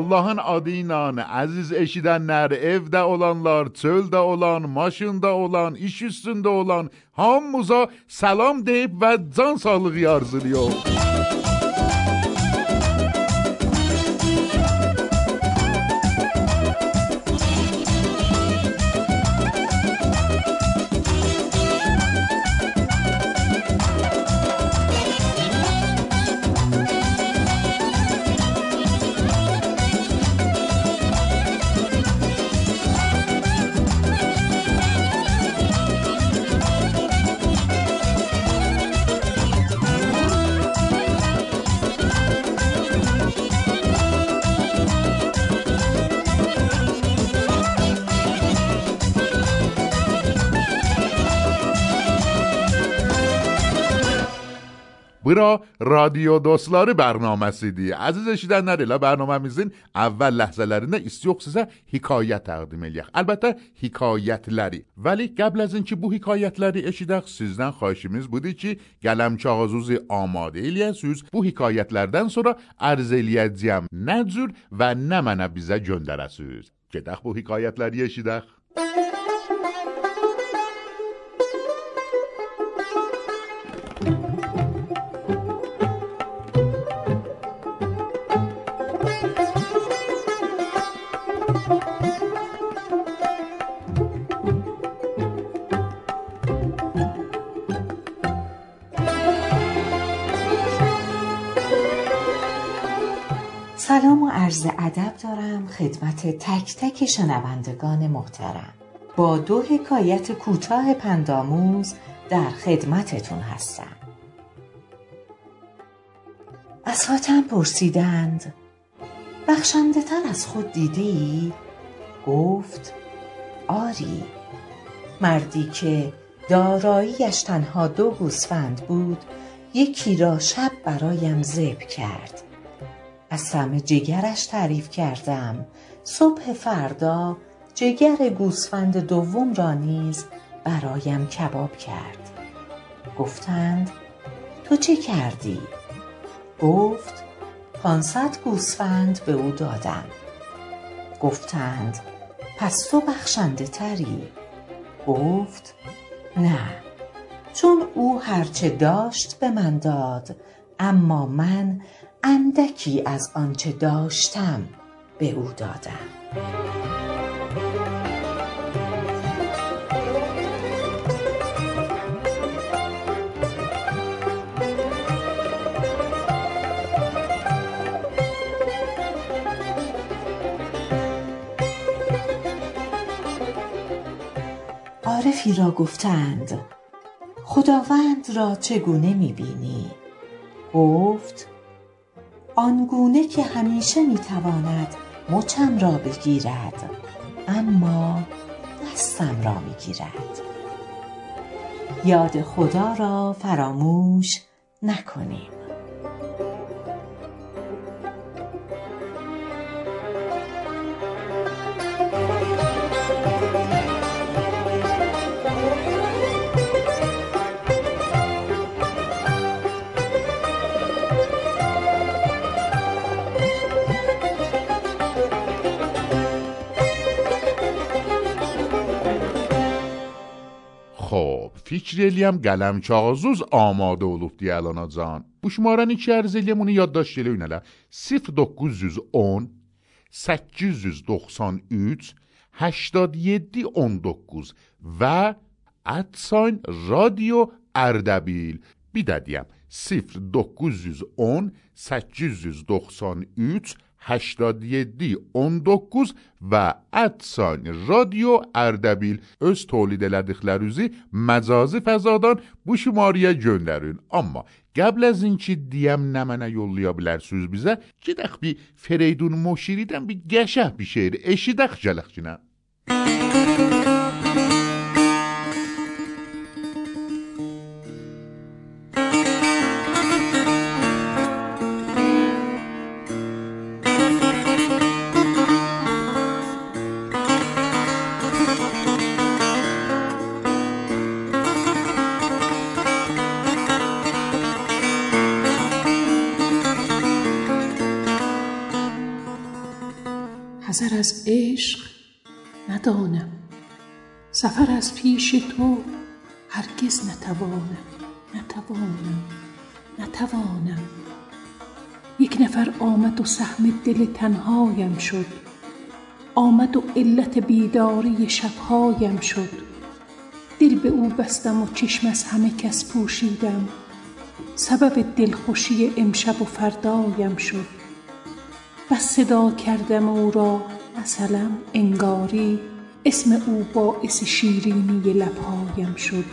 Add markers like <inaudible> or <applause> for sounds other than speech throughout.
Allahın adı ilə əziz eşidənlər, evdə olanlar, çöldə olan, maşında olan, iş üstündə olan hamımıza salam deyib və can sağlığı arzulayır. Bura Radyo Dostları bərnaməsidir. Əziz eşidənlər elə bərnaməmizin əvvəl ləhzələrində istiyox sizə hekayət təqdim eləyək. Əlbəttə hekayətləri. Vəli qəbl az inki bu hekayətləri eşidək, sizdən xahişimiz budur ki, qələm kağızınızı amadə eləyəsiniz. Bu hekayətlərdən sonra ərz eləyəcəyəm nə cür və nə mənə bizə göndərəsiniz. Gedək bu hekayətləri eşidək. عرض ادب دارم خدمت تک تک شنوندگان محترم. با دو حکایت کوتاه پنداموز در خدمتتون هستم. از حاتم پرسیدند بخشنده تر از خود دیدی؟ گفت آری. مردی که داراییش تنها دو گوسفند بود یکی را شب برایم ذبح کرد. از طعم جگرش تعریف کردم. صبح فردا جگر گوسفند دوم را نیز برایم کباب کرد. گفتند تو چه کردی؟ گفت پانصد گوسفند به او دادم. گفتند پس تو بخشنده تری. گفت نه چون او هرچه داشت به من داد اما من اندکی از آنچه داشتم به او دادم عارفی را گفتند خداوند را چگونه می‌بینی؟ گفت آنگونه که همیشه می‌تواند مچم را بگیرد اما دستم را می‌گیرد. یاد خدا را فراموش نکنیم. 1250 ham qalamçağızız amadə olubdu əlanacan. Bu şumaranı iki ərz eləyəm, onu yaddaş elə yönələ. 0910 893 8719 və Adsign Radio Ərdəbil. Bir də deyəm 0910 893 81 19 و ادسان رادیو اردبیل از تولید لدخ لروزی مزازی فزادان بوش ماریا جندرین اما قبل از این چی دیم نمنه یولیا بلر سوز بیزه چی دخ بی فریدون موشیریدن بی گشه بی شعر اشی دخ جلخ جنن. سفر از پیش تو هرگز نتوانم نتوانم نتوانم. یک نفر آمد و سهم دل تنهایم شد. آمد و علت بیداری شبهایم شد. دل به او بستم و چشم از همه کس پوشیدم. سبب دلخوشی امشب و فردایم شد. بس صدا کردم او را مثلا انگاری اسم او باعث شیرینی لبهایم شد.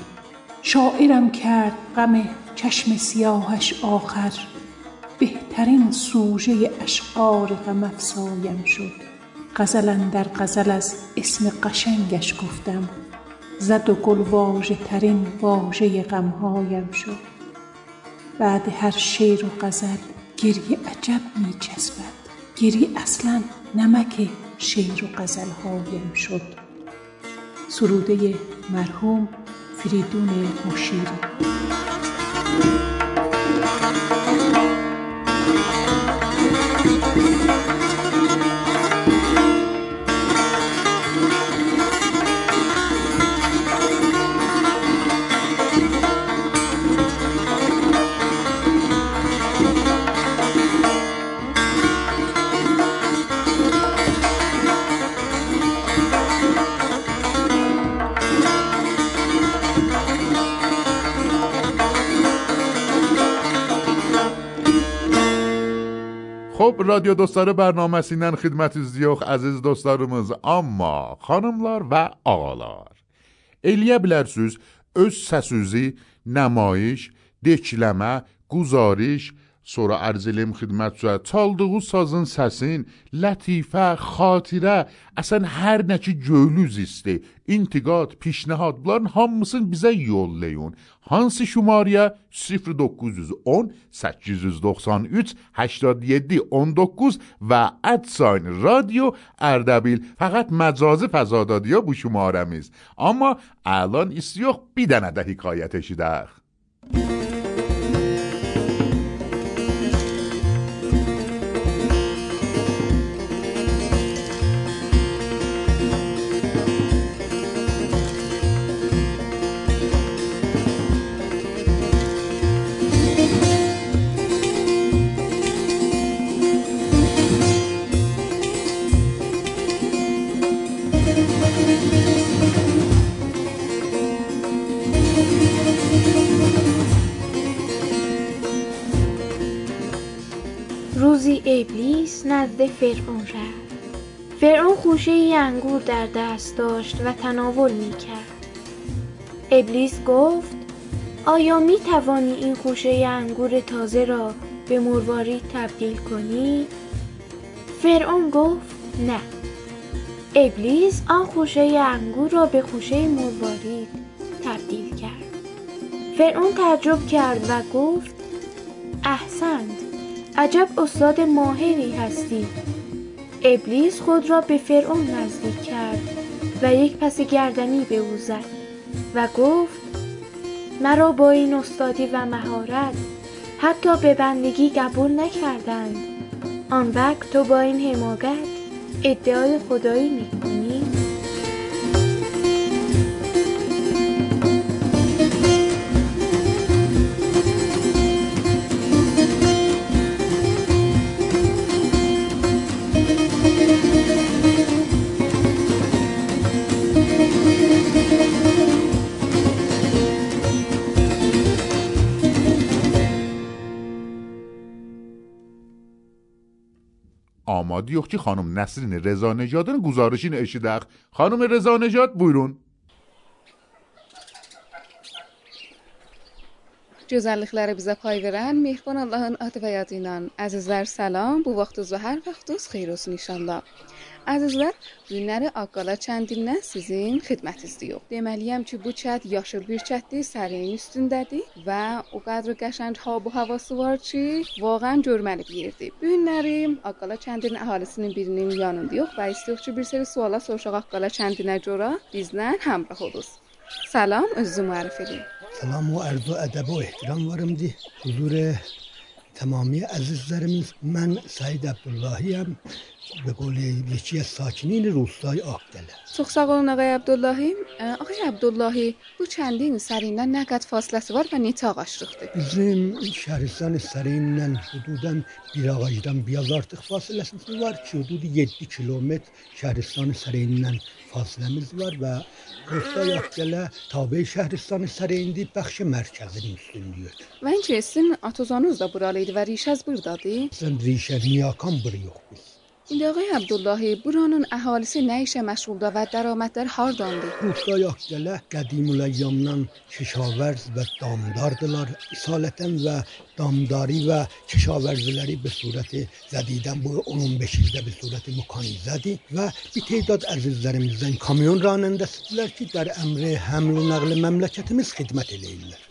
شاعرم کرد غم چشم سیاهش آخر. بهترین سوژه اشعار غم افزایم شد. غزل در غزل از اسم قشنگش گفتم. زد و گل واژه ترین واژه غمهایم شد. بعد هر شعر و غزل گریه عجب می چسبد گری اصلا نمک شعر و غزلهایم شد سروده مرحوم فریدون مشیری. Radyo dostları bərnaməsindən xidmətiniz yox, əziz dostlarımız, amma xanımlar və ağalar. Eləyə bilərsiniz, öz səsizi nəmayiş, dekləmə, guzariş, Sonra ərz eləyim xidmətçiyə, çaldığı sazın səsin, lətifə, xatirə, əsən hər nə ki göylüz isti, intiqad, pişnəhad, bunların hamısını bizə yollayın. Hansı şumariyə? 0910 893 87 19 və ادساین رادیو اردبیل فقط مجازی فضادادیا bu şumarəmiz. Amma الان است yox bir dənə də hekayət eşidək. ابلیس نزد فرعون رفت. فرعون خوشه انگور در دست داشت و تناول می کرد ابلیس گفت آیا می توانی این خوشه انگور تازه را به مروارید تبدیل کنی؟ فرعون گفت نه. ابلیس آن خوشه انگور را به خوشه مروارید تبدیل کرد. فرعون تعجب کرد و گفت احسنت. عجب استاد ماهری هستی. ابلیس خود را به فرعون نزدیک کرد و یک پس گردنی به او زد و گفت مرا با این استادی و مهارت حتی به بندگی قبول نکردند. آن وقت تو با این حماقت ادعای خدایی می‌کنی؟ Amadi yox ki, xanım Nəsrin Reza Necadın quzarışını eşidək. Xanım Reza Necad, buyurun. Gözəllikləri bizə pay verən mehriban Allahın adı və yadı ilə əzizlər salam. Bu vaxtınız və hər vaxtınız xeyir olsun inşallah. Əzizlər, günləri Aqqala kəndindən sizin xidmətinizdə yox. Deməliyəm ki, bu çət yaşıl bir çətdir, sərin üstündədir və o qədər qəşəng hava-havası var ki, vağən görməli bir yerdir. Bu günləri Aqqala kəndinin əhalisinin birinin yanında yox və istəyir ki, bir sərə suala soruşaq Aqqala kəndinə görə bizlə həmrəh olunuz. Salam, özünüzü müərrif edin. Salam, o arzu, ədəb, ehtiram varımdır. Huzur varım di. حضور تمامی عزیزlerimiz من سعید عبداللهی هم به قول یکی از ساکنین روستای آقدله Çox sağ olun ağay Abdullahi. Ə, Ağay Abdullahi, bu kəndin sərindən nə qədər fasiləsi var və neçə ağaclıqdır? Bizim şəhristan Sarıyın'la hududan bir ağacdan biraz artık fasilesi var ki hududu 7 kilometre şəhristan Sarıyın'la fasiləmiz var və Rıfta Yaqgələ Tabe şəhristanı sərə indi bəxşi mərkəzinin üstünlüyüdür. Mən kesin atozanız da buralıydı və rişəz buradadır. Sən rişə niyakan buru yox biz. İndi ağay Abdullahi, buranın əhalisi nə işə məşğuldur və dərəmətləri hardandır? Ruhday Akgələ qədimüləyyamdan kişavərz və damdardılar. İsalətən və damdari və kişavərziləri به صورت زدیدن bu 15 ildə bir surəti mukanizədir və bir tedad əzizlərimizdən kamyon ranəndəsidirlər ki, در əmri həml nəqli məmləkətimiz xidmət eləyirlər.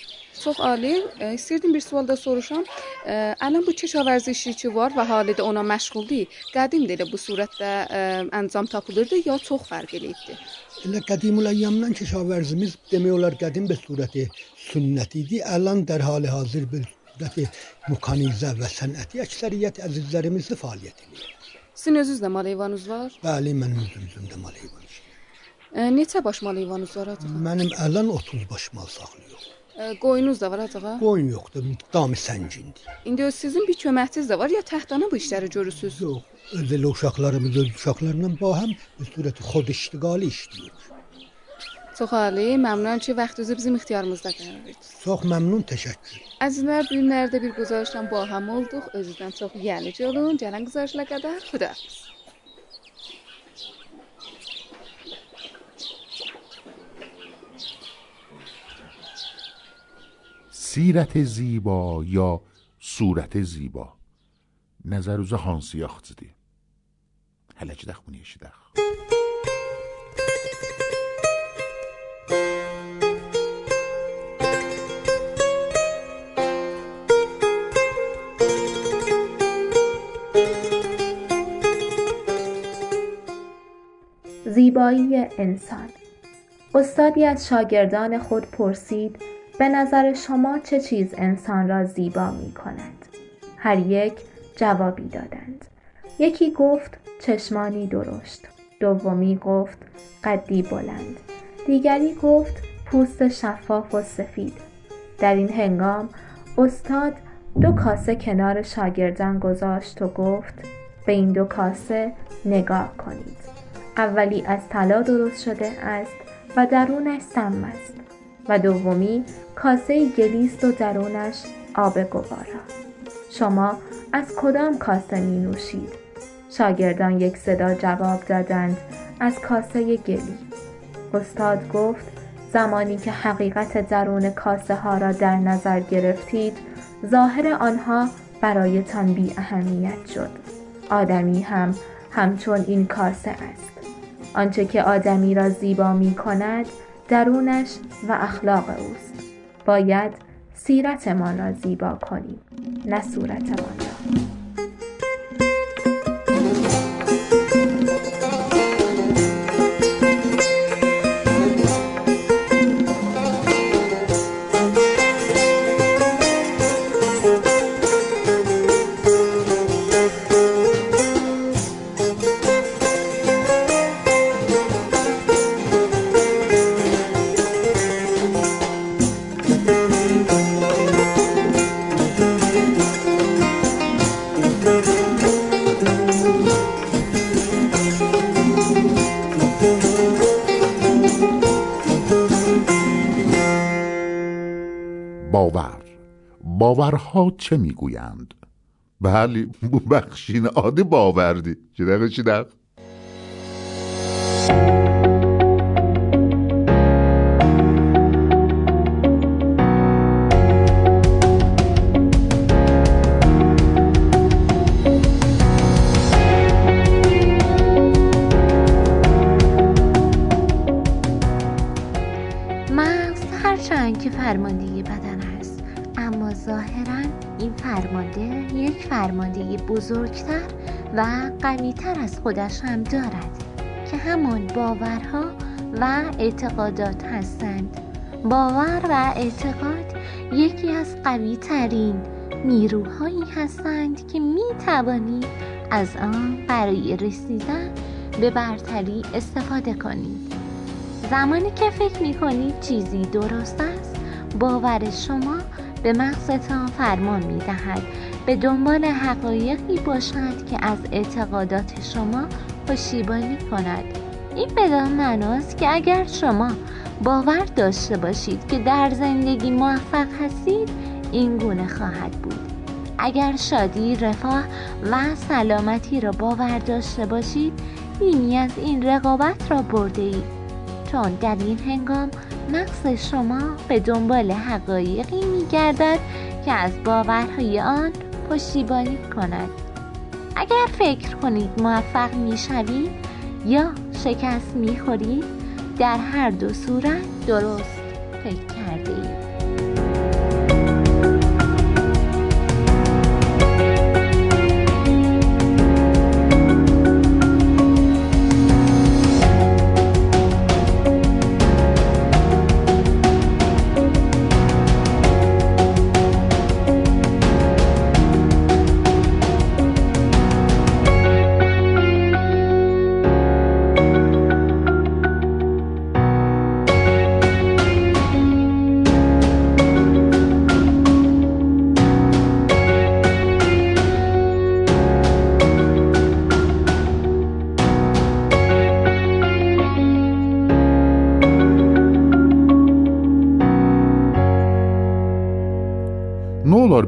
Çox ali. E, İstərdim bir sual da soruşam. E, ələn bu keşavərzişi ki var və hal-hazırda ona məşğuldur. Qədim də elə bu surətdə e, əncam tapılırdı ya çox fərq eləyibdi? Elə qədimül əyyamdan keşavərzimiz demək olar qədim bir surəti sünnət idi. Ələn dərhal hazır bir surəti mükanizə və sənəti əksəriyyət əzizlərimizlə fəaliyyət edir. Sizin özünüz də mal heyvanınız var? Bəli, mənim özümüzün də mal heyvanım. Neçə baş mal heyvanınız var artıq? Mənim ələn 30 baş mal saxlayıram. Qoyunuz da var acaba? Qoyun yoxdur, damı səngindir. İndi sizin bir köməkçiniz də var ya təxtana bu işləri görürsüz? Yox, öz elə uşaqlarımız öz uşaqlarla bahəm bir surəti xod iştiqali işləyir. Çox ali. Məmnunam ki, vaxtınızı bizim ixtiyarımızda qərar verdiniz. Çox məmnun, təşəkkür. Əzizlər, bu günlərdə bir quzarışla bu həm olduq. Özünüzdən çox yənici olun. Gələn quzarışla qədər xudahafiz. سیرت زیبا یا صورت زیبا نظر hansı yaxçıdır? Hələ ki dəx bunu eşidək. زیبایی انسان استادی از شاگردان خود پرسید به نظر شما چه چیز انسان را زیبا می کند؟ هر یک جوابی دادند. یکی گفت چشمانی درشت. دومی گفت قدی بلند. دیگری گفت پوست شفاف و سفید. در این هنگام استاد دو کاسه کنار شاگردان گذاشت و گفت به این دو کاسه نگاه کنید. اولی از طلا درست شده است و درونش سم است و دومی کاسه گلیست و درونش آب گوارا. شما از کدام کاسه می نوشید؟ شاگردان یک صدا جواب دادند از کاسه گلی. استاد گفت زمانی که حقیقت درون کاسه ها را در نظر گرفتید ظاهر آنها برایتان بی اهمیت شد. آدمی هم همچون این کاسه است. آنچه که آدمی را زیبا می کند درونش و اخلاق اوست. باید سیرتمان را زیبا کنیم نه صورتمان را. باورها چه می‌گویند bəli, bu bəxşin adı Bavərdir. Gedək eşidək. مغز هرچند که فرماندهی بدن اما ظاهرا این فرمانده یک فرماندهی بزرگتر و قویتر از خودش هم دارد که همان باورها و اعتقادات هستند. باور و اعتقاد یکی از قوی ترین نیروهایی هستند که می توانید از آن برای رسیدن به برتری استفاده کنید زمانی که فکر می کنید چیزی درست است باور شما به مغزتان فرمان می دهد به دنبال حقایقی باشد که از اعتقادات شما پشتیبانی کند. این بدان معناست که اگر شما باور داشته باشید که در زندگی موفق هستید این گونه خواهد بود. اگر شادی، رفاه و سلامتی را باور داشته باشید نیمی از این رقابت را برده اید چون در این هنگام مغز شما به دنبال حقایقی می گردد که از باورهای آن پشتیبانی کند. اگر فکر کنید موفق می شوید یا شکست می خورید در هر دو صورت درست فکر کرده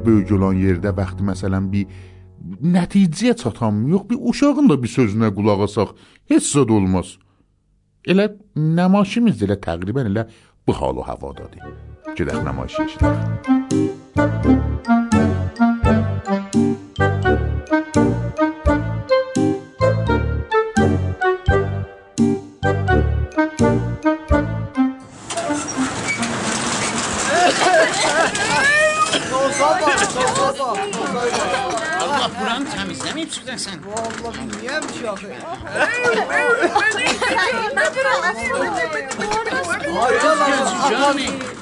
böyük olan yerdə vaxtı məsələn bir nəticəyə çatan yox, bir uşağın da bir sözünə qulaq asaq, heç zad olmaz. Elə nəmaişimiz də elə təqribən elə bu hal o havadadır. Gedək nəmaişə eşidək. edəcəksən? Vallah bilmirəm ki, axı.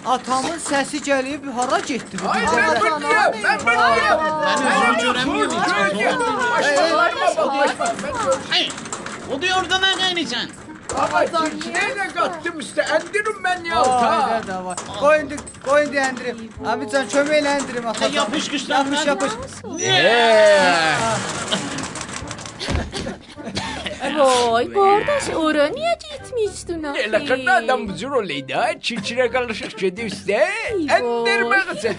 Atamın səsi gəlib hara getdi bu? Ay, mən bilmirəm. Mən bilmirəm. Mən özümü görəmirəm. Hey, o diyor da nə qəynəsən? Ama içine kattım işte endirim ben ya. Ha. Hayda da var. Koyun dik- koyun diye endirim. Abi sen çömeyle endirim asla. Yapış güçler. Yapış yapış. Eee. <laughs> Voy kardeş oraya niye gitmiştin? Elə qırdadan bucur olaydı. Çirçirə qalışıq gedibsə, əndir mağazın.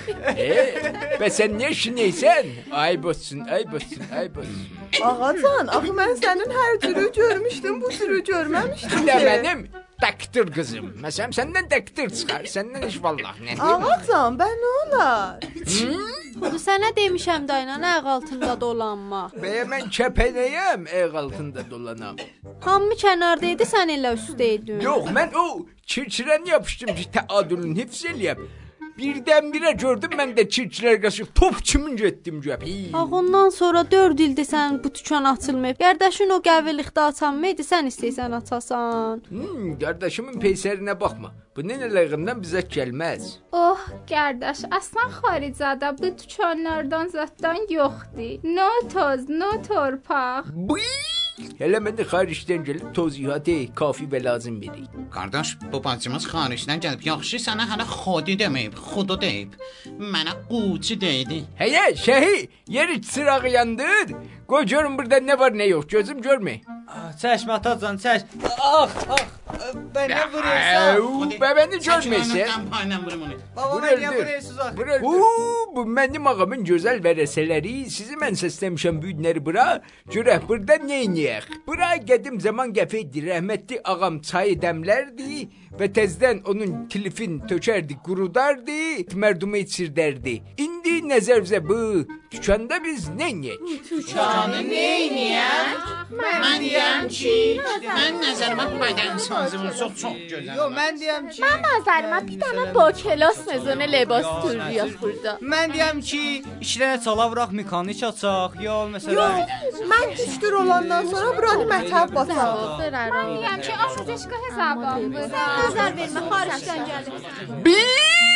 Və sən niyə şineysən? Ay bozsun, ay bozsun, ay bozsun. Ağacan, axı mən sənin hər cürü görmüşdüm, bu cürü görməmişdim. Elə mənim takdir qızım. Məsələn, səndən takdir çıxar. Səndən iş vallah nə. Ağacan, bən nə olar? Xudu sənə demişəm daynan ayaq altında dolanma. Bəyə mən kəpənəyəm, ayaq altında dolanam. Hamı kənarda idi, sən elə üstdə idin. Yox, mən o çirçirəni yapışdım ki, təadülün hifz eləyəm. Birdən-birə gördüm mən də çirçilər qaçıb top kimin getdim göp. Ax ondan sonra 4 ildir sən bu dükan açılmayıb. Qardaşın o qəvilikdə açan mıydı? Sən istəyirsən açasan. Hmm, qardaşımın peysərinə baxma. Bu nənələrindən bizə gəlməz. Oh kardeş aslan xaricada bu dükanlardan zaten yoktu. No toz, no torpaq. Buy! Hələ mən də xaricdən gəlib tozyihatı kafi və lazım verir. Qardaş, bu bacımız xaricdən gəlib. Yaxşı sənə hələ xodi deməyib, xudu deyib. Mənə quçi deydi. Həyə, şəhi, yeri çırağı yandır. Qoy görüm burada nə var nə yox, gözüm görmür. Çəkmə atacan, çək. Ax, ax. Ben ne vuruyorsun? Au, Bəbəni görməyəsən. Kampayla vurum onu. Baba niye vuruyorsunuz axı? Oo, bu mənim ağamın gözəl vərəsələri. Sizi mən səsləmişəm bu günləri bura. Görək burada nə edək? Bura qədim zaman qəfə idi. Rəhmətli ağam çayı dəmlərdi və təzədən onun kilifin tökərdi, qurudardı, mərdumə içirdərdi. İndi nəzərzə bu dükanda biz nə edək? Dükanı neyniyək? Mən deyəm ki, mən nəzərimə bədən sazımın çox çox gözəl. Yo ben diyem ki. من نظرم bir dənə با klas mezunu libas türüyək burada. Mən deyəm ki, iki dənə çala vuraq, mekanik açaq. Ya məsələn. Mən düşdür olandan sonra buranı mətəb basaq. Mən deyəm ki, آموزشگاه زبان burada. Nəzər vermə, xaricdən gəlir. Bir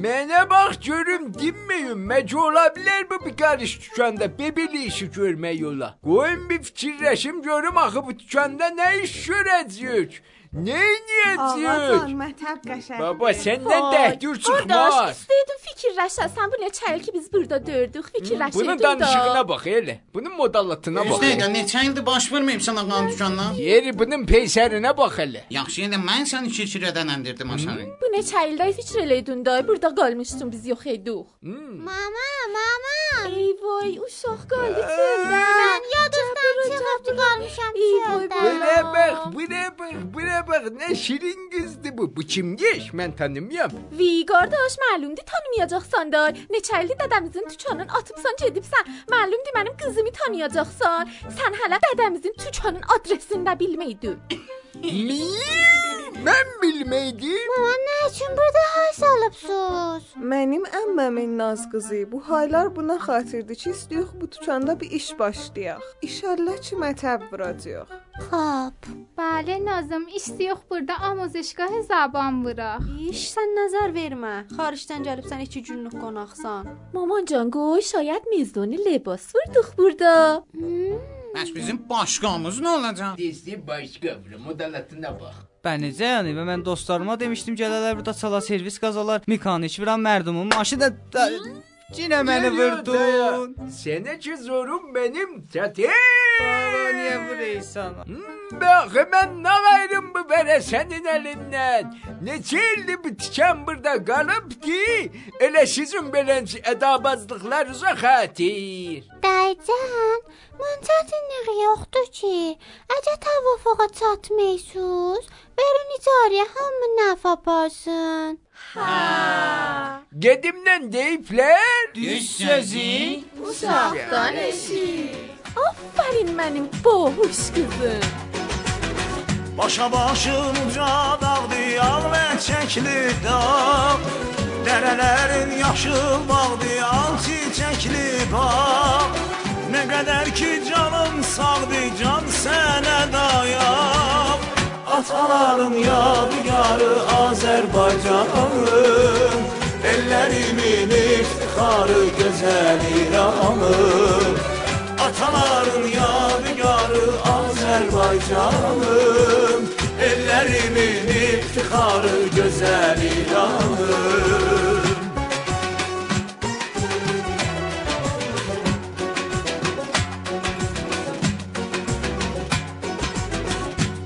Mene bak görüm dinmiyorum. Mece olabilir bu bir karış tükende. Bebeli işi görmeyi yolla. Koyun bir fikirleşim görüm akı bu tükende ne iş göreceğiz. Nə edəcəyik? Ağacan, mətəb qəşəng. Baba səndən dəhdür çıxmaz. Qardaş, istəydim fikirləşəsən bu neçə il ki biz burada dördük, fikirləşirdik Bunun danışığına bax elə. Bunun modalatına bax. Özdə neçə ildir baş verməyib sən ağanın dükanına? Yeri bunun peysərinə bax elə. Yaxşı, yəni mən səni iki kirədən endirdim aşağı. Bu neçə ildə fikir elədin də, burada qalmışdın biz yox idik. Mama, mama. ای وای او شاخ من یاد افتادم چه خفتی کار میشم ای وای بله بخ بله بخ بله بخ نه شیرین گزده بو بو چیم گش من تنم یام وی گار داش معلوم دی تنم یا جاخ ساندار نه چلی دادم زن تو چانون آتم سان چه سن معلوم دی منم گزمی تنم یا جاخ سان سن حالا دادم زن تو چانون آدرسن دا بیلمه Niye? Mən bilməydim. Baba, nə üçün burada hay salıbsınız? Mənim əmməmin naz qızı bu haylar buna xatirdir ki, istəyirik bu dükanda bir iş başlayaq. İnşallah ki, mətəb vuracağıq. Xab. Bəli, Nazım, istəyirik burada amuzişgah zaban vuraq. İş, sən nəzər vermə. Xaricdən gəlibsən 2 günlük qonaqsan. Mamancan, qoy şayad mezdoni libas vurduq burada. Hmm. Bəs bizim başqamız nə olacaq? Dizli başqavra, modalatına bax. Bənicə yəni və mən dostlarıma demişdim gələrlər burada çala servis qazalar, mexanik viran mərdumun maşı da, da Yine beni vurdun. Seneki zorun benim tetim. Baba niye vuruysan? Hmm, Bak hemen ne gayrım bu bere senin elinden. Ne çildi bu tiken burada kalıp ki ele sizin belenci edabazlıklar uzak hatir. Daycan, mançatınlığı yoktu ki. Ece tavafuğa çatmıyorsunuz. Verin icareye hamı nafa basın. Ha. Gedimden deyipler. Düz sözü uzaktan eşit. Aferin mənim bohuş qızım. Başa başın uca dağdı, al çəkli dağ. Dərələrin yaşıl bağdı, al çiçəkli bağ. Nə qədər ki canım sağdı, can sənə dayaq. Ataların yadigarı Azərbaycanım Ellerimin iftixarı gözəl İranım Ataların yadigarı Azerbaycanım. Ellerimin iftiharı güzel ilanım.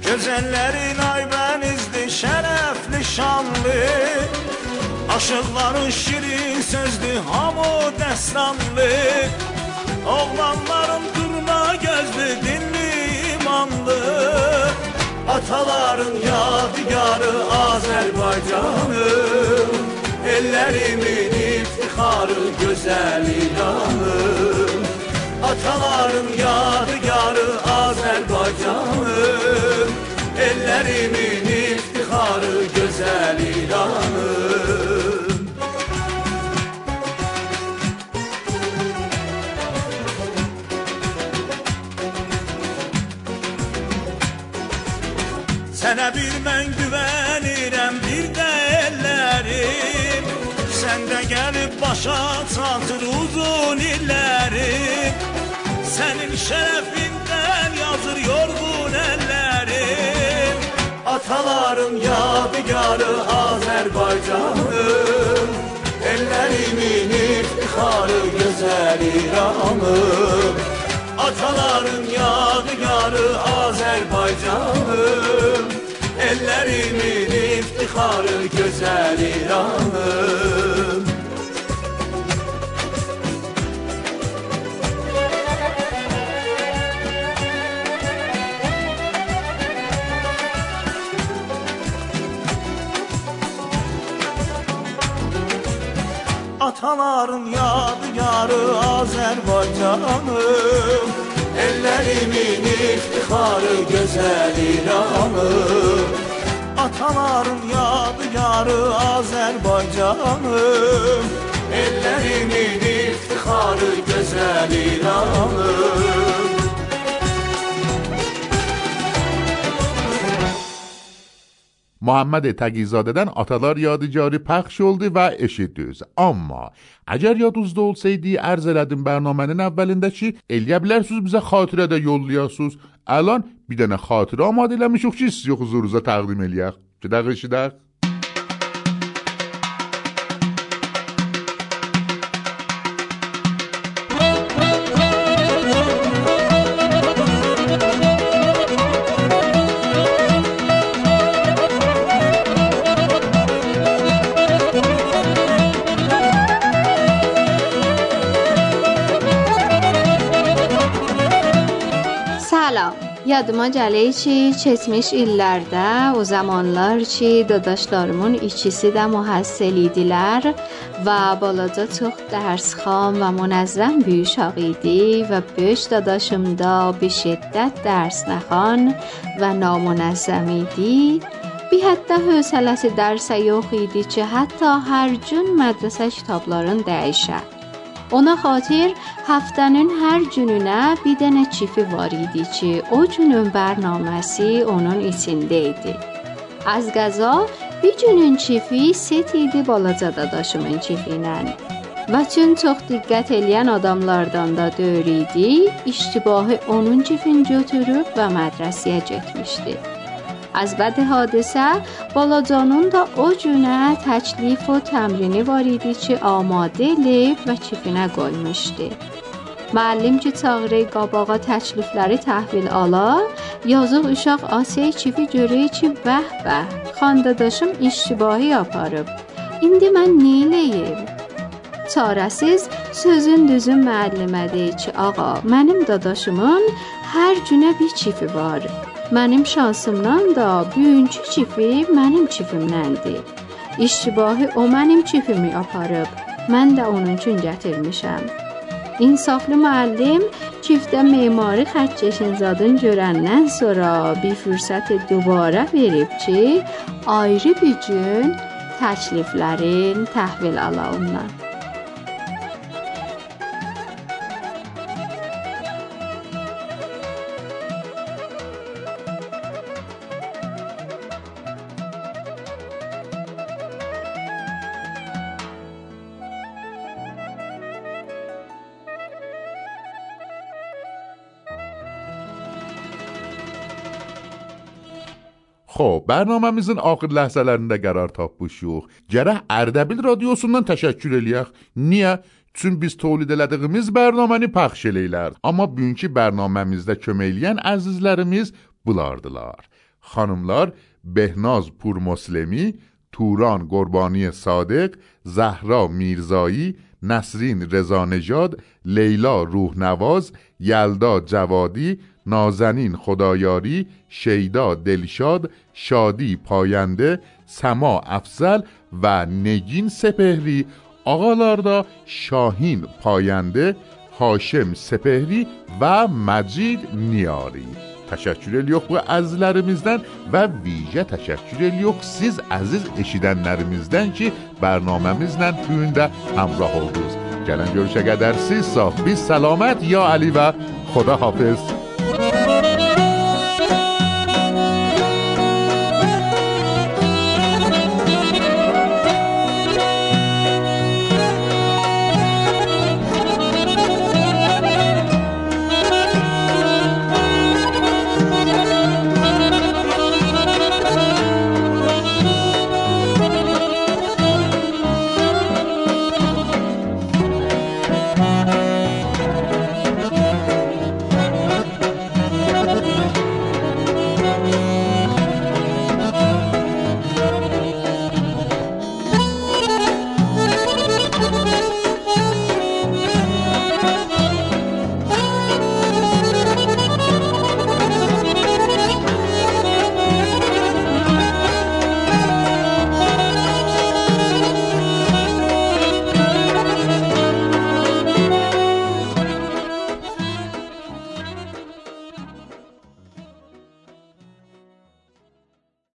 Güzellerin aybenizdi şerefli şanlı. Aşıkların şirin sözdü hamu destanlı. Oğlanlarım kırma gözlü dinli imanlı. Ataların yadigarı Azerbaycanı Ellerimin iftiharı güzel ilanım Ataların yadigarı Azerbaycanı Ellerimin iftiharı güzel ilanım başa çatır uzun illərim Sənin şərəfindən yazır yorğun əllərim Ataların yadigarı Azərbaycanım Ellerimin iftixarı gözəl İranım Ataların yadigarı Azerbaycanım Ellerimin iftiharı güzel İranım Ataların yadigarı Azerbaycanım Ellerimin iftiharı güzel İranım Ataların yadigarı Azerbaycanım Ellerimin iftiharı güzel İranım محمد تگیزادهدن آتالار یادگاری پخش شلدی و اشیدیز اما اگر یادوزد اولسیدی ارز الادین برنامه اولینده چی؟ الیا بلرسوز بزه خاطره ده یولیاسوز الان بیدن خاطره آماده لمشوخ چیست یخ زوروزه تقدیم الیه چه دقیقی چی Ki, keçmiş illərdə o zamanlar ki, dadaşlarımın ikisi də mühəssil idilər və balaca çox dərsxan və munəzzəm bir uşaq idi və böyük dadaşım da bir şiddət dərs nəxan və namunəzzəm idi. Bir hətta hövsələsi dərsə yox idi ki, hətta hər gün mədrəsə kitablarını dəyişə. Ona xatir həftənin hər gününə bir dənə çifi var idi ki, o günün bərnaməsi onun içində idi. Az qəza bir günün çifi set idi balaca dadaşımın çifi ilə. Və çün çox diqqət eləyən adamlardan da deyir idi, iştibahi onun çifini götürüb və mədrəsəyə getmişdi. از بعد حادثه بالا جانون دا او جونه تچلیف و تمرینی واریدی چه آماده لیف و چفینه گل مشتی معلم که چاغره قاباقا تچلیفلری تحویل آلا یازوغ اشاق آسیه چفی جوری چی به به. خانده داشم اشتباهی آپارب ایندی من نیلیم چارسیز سوزن دوزن معلمه دیچی آقا. منم داداشمون هر جونه بی چیفی بار. Mənim şansımdan da bugünkü çifi mənim çifimləndir. İştibahi o mənim çifimi aparıb. Mən də onun üçün gətirmişəm. İnsaflı müəllim çiftə memari xətkeşin zadın görəndən sonra bir fürsət dubara verib ki, ayrı bir gün təkliflərin təhvil ala ondan. Bərnaməmizin axır ləhzələrində qərar tapmışıq. Gərək Ərdəbil radiosundan təşəkkür eləyək. Niyə? Çün biz tövlid elədiyimiz bərnaməni pəxş eləyirlər. Amma bugünkü bərnaməmizdə kömək eləyən əzizlərimiz bulardılar. Xanımlar Behnaz Purmuslimi, Turan Qurbani Sadiq, Zahra Mirzایی، نسرین رضانژاد، لیلا روحنواز، یلدا جوادی، نازنین خدایاری شیدا دلشاد شادی پاینده سما افزل و نگین سپهری. آقا لاردا شاهین پاینده هاشم سپهری و مجید نیاری. تشکر الیوخ و از لرمیزدن و ویژه تشکر الیوخ سیز عزیز اشیدن نرمیزدن که برنامه می‌زدن تونده همراه اولوز گلن گرشگه در سی صاف بی سلامت یا علی و خدا حافظ Thank you.